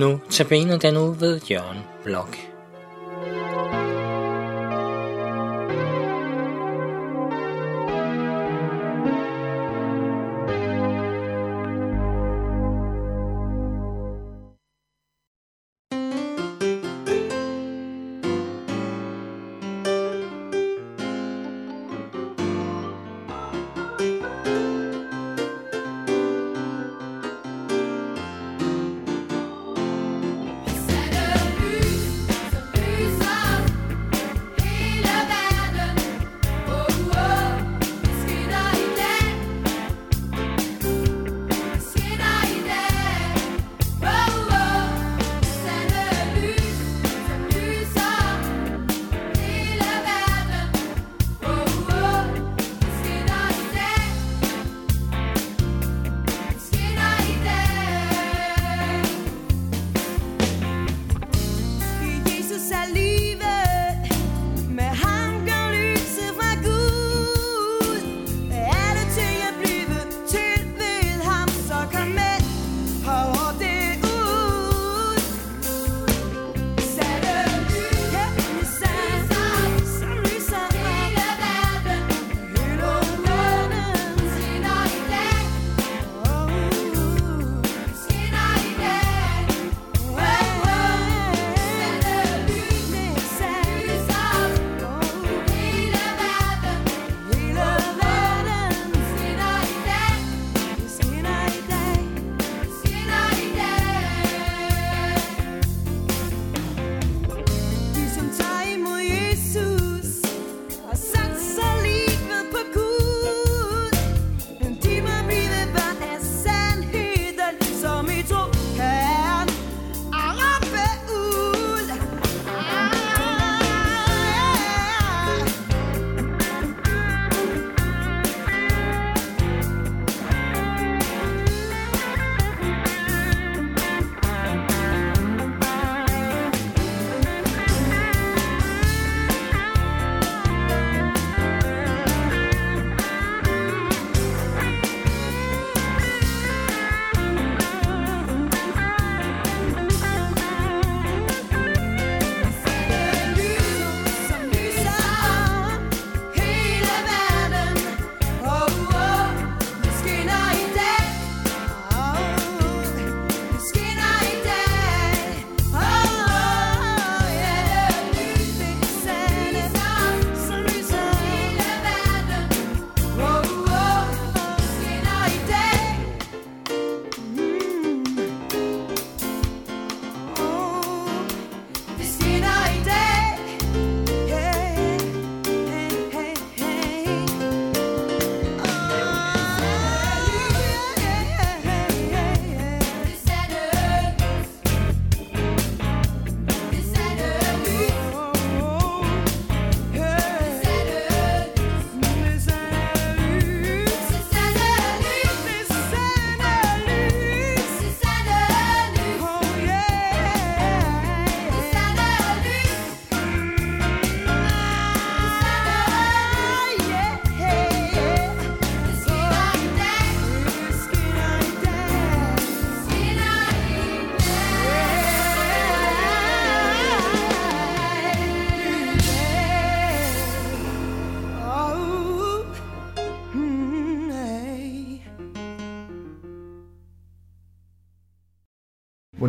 Nu tabiner den ud ved Jørgen Blok.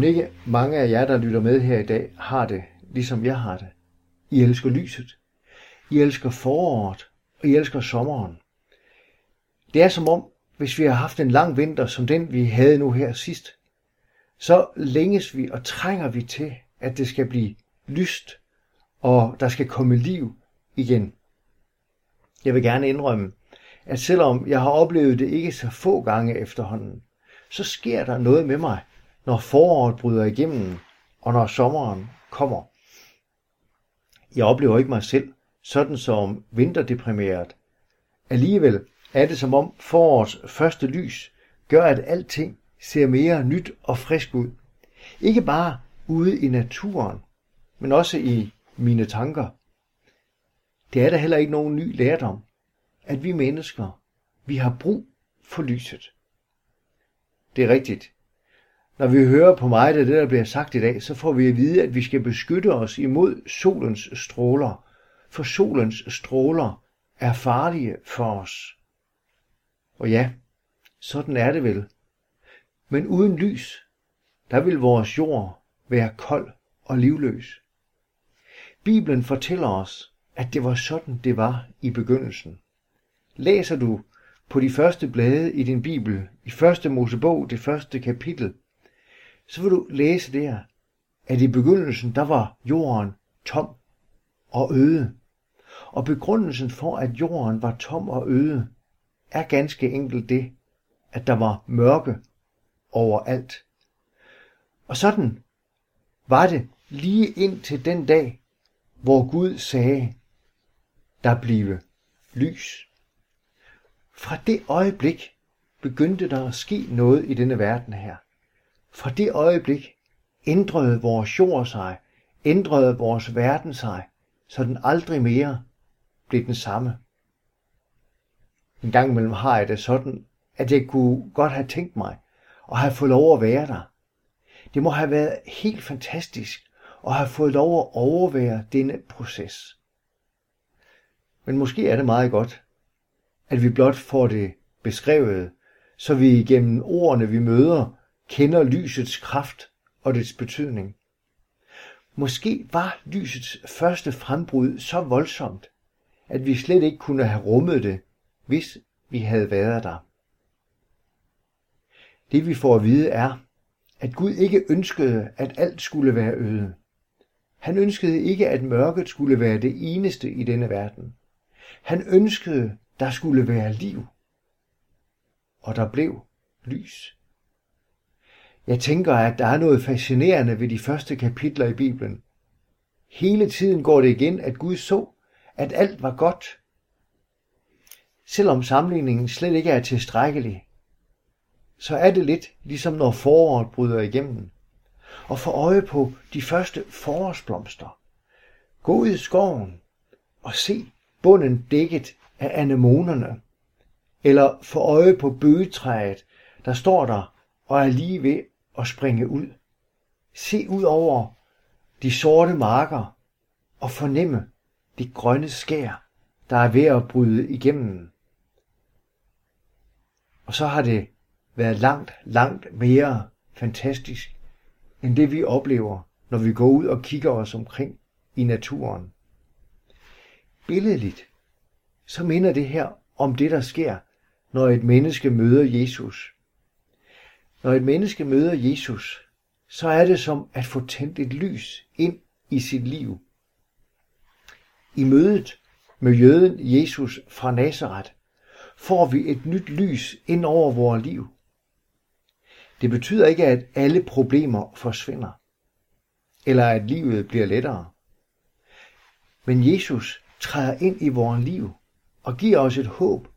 Må ikke mange af jer, der lytter med her i dag, har det, ligesom jeg har det. I elsker lyset. I elsker foråret, og I elsker sommeren. Det er som om, hvis vi har haft en lang vinter, som den vi havde nu her sidst, så længes vi og trænger vi til, at det skal blive lyst, og der skal komme liv igen. Jeg vil gerne indrømme, at selvom jeg har oplevet det ikke så få gange efterhånden, så sker der noget med mig, når foråret bryder igennem, og når sommeren kommer. Jeg oplever ikke mig selv sådan som vinterdeprimeret. Alligevel er det som om forårets første lys gør, at alting ser mere nyt og frisk ud. Ikke bare ude i naturen, men også i mine tanker. Det er der heller ikke nogen ny lærdom, at vi mennesker, vi har brug for lyset. Det er rigtigt når vi hører på mig, det der bliver sagt i dag, så får vi at vide, at vi skal beskytte os imod solens stråler. For solens stråler er farlige for os. Og ja, sådan er det vel. Men uden lys, der vil vores jord være kold og livløs. Bibelen fortæller os, at det var sådan, det var i begyndelsen. Læser du på de første blade i din bibel, i første Mosebog, det første kapitel, så vil du læse der, at i begyndelsen, der var jorden tom og øde. Og begrundelsen for, at jorden var tom og øde, er ganske enkelt det, at der var mørke overalt. Og sådan var det lige ind til den dag, hvor Gud sagde, der blive lys. Fra det øjeblik begyndte der at ske noget i denne verden her. Fra det øjeblik ændrede vores jord sig, ændrede vores verden sig, så den aldrig mere blev den samme. En gang imellem har jeg det sådan, at jeg kunne godt have tænkt mig og have fået lov at være der. Det må have været helt fantastisk at have fået lov at overvære denne proces. Men måske er det meget godt, at vi blot får det beskrevet, så vi igennem ordene, vi møder, kender lysets kraft og dets betydning. Måske var lysets første frembrud så voldsomt, at vi slet ikke kunne have rummet det, hvis vi havde været der. Det vi får at vide er, at Gud ikke ønskede, at alt skulle være øde. Han ønskede ikke, at mørket skulle være det eneste i denne verden. Han ønskede, der skulle være liv. Og der blev lys. Jeg tænker, at der er noget fascinerende ved de første kapitler i Bibelen. Hele tiden går det igen, at Gud så, at alt var godt. Selvom sammenligningen slet ikke er tilstrækkelig, så er det lidt ligesom når foråret bryder igennem. Og få øje på de første forårsblomster. Gå ud i skoven og se bunden dækket af anemonerne. Eller få øje på bøgetræet, der står der og er lige ved og springe ud. Se ud over de sorte marker og fornemme det grønne skær, der er ved at bryde igennem. Og så har det været langt, langt mere fantastisk, end det vi oplever, når vi går ud og kigger os omkring i naturen. Billedligt, så minder det her om det, der sker, når et menneske møder Jesus. Når et menneske møder Jesus, så er det som at få tændt et lys ind i sit liv. I mødet med jøden Jesus fra Nazareth får vi et nyt lys ind over vores liv. Det betyder ikke, at alle problemer forsvinder, eller at livet bliver lettere. Men Jesus træder ind i vores liv og giver os et håb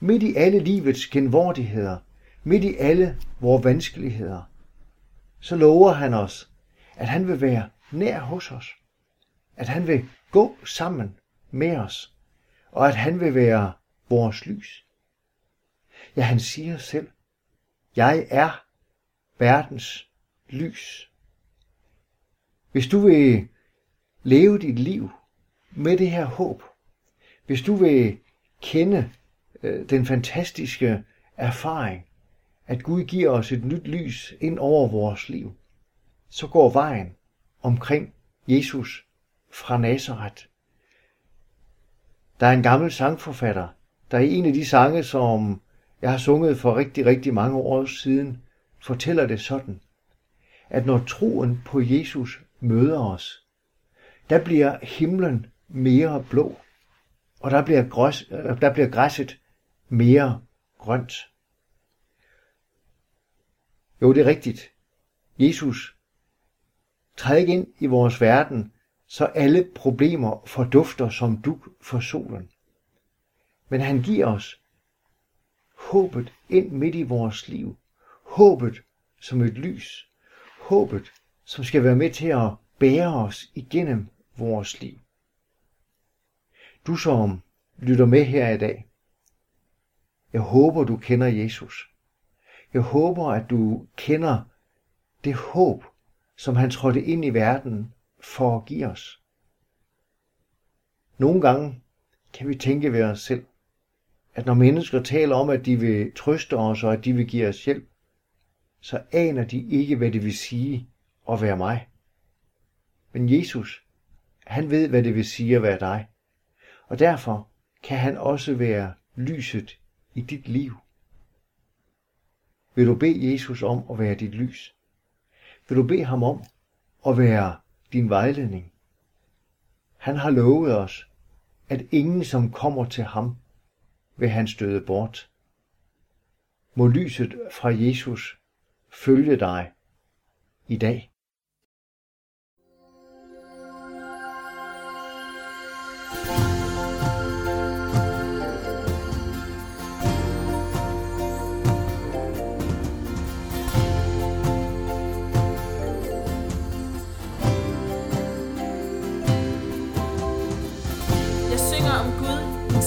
midt i alle livets genvordigheder, midt i alle vores vanskeligheder. Så lover han os, at han vil være nær hos os, at han vil gå sammen med os, og at han vil være vores lys. Ja, han siger selv, jeg er verdens lys. Hvis du vil leve dit liv med det her håb, hvis du vil kende øh, den fantastiske erfaring, at Gud giver os et nyt lys ind over vores liv, så går vejen omkring Jesus fra Nazareth. Der er en gammel sangforfatter, der er en af de sange, som jeg har sunget for rigtig, rigtig mange år siden, fortæller det sådan, at når troen på Jesus møder os, der bliver himlen mere blå, og der bliver, græs, der bliver græsset mere grønt. Jo, det er rigtigt. Jesus træd ind i vores verden, så alle problemer fordufter som duk for solen. Men han giver os håbet ind midt i vores liv. Håbet som et lys. Håbet, som skal være med til at bære os igennem vores liv. Du som lytter med her i dag, jeg håber, du kender Jesus. Jeg håber, at du kender det håb, som han trådte ind i verden for at give os. Nogle gange kan vi tænke ved os selv, at når mennesker taler om, at de vil trøste os og at de vil give os hjælp, så aner de ikke, hvad det vil sige at være mig. Men Jesus, han ved, hvad det vil sige at være dig. Og derfor kan han også være lyset i dit liv. Vil du bede Jesus om at være dit lys? Vil du bede ham om at være din vejledning? Han har lovet os, at ingen, som kommer til ham, vil han støde bort. Må lyset fra Jesus følge dig i dag.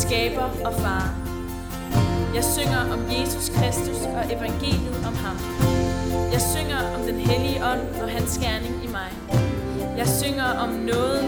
Skaber og far. Jeg synger om Jesus Kristus og evangeliet om ham. Jeg synger om den hellige ånd og hans gerning i mig. Jeg synger om noget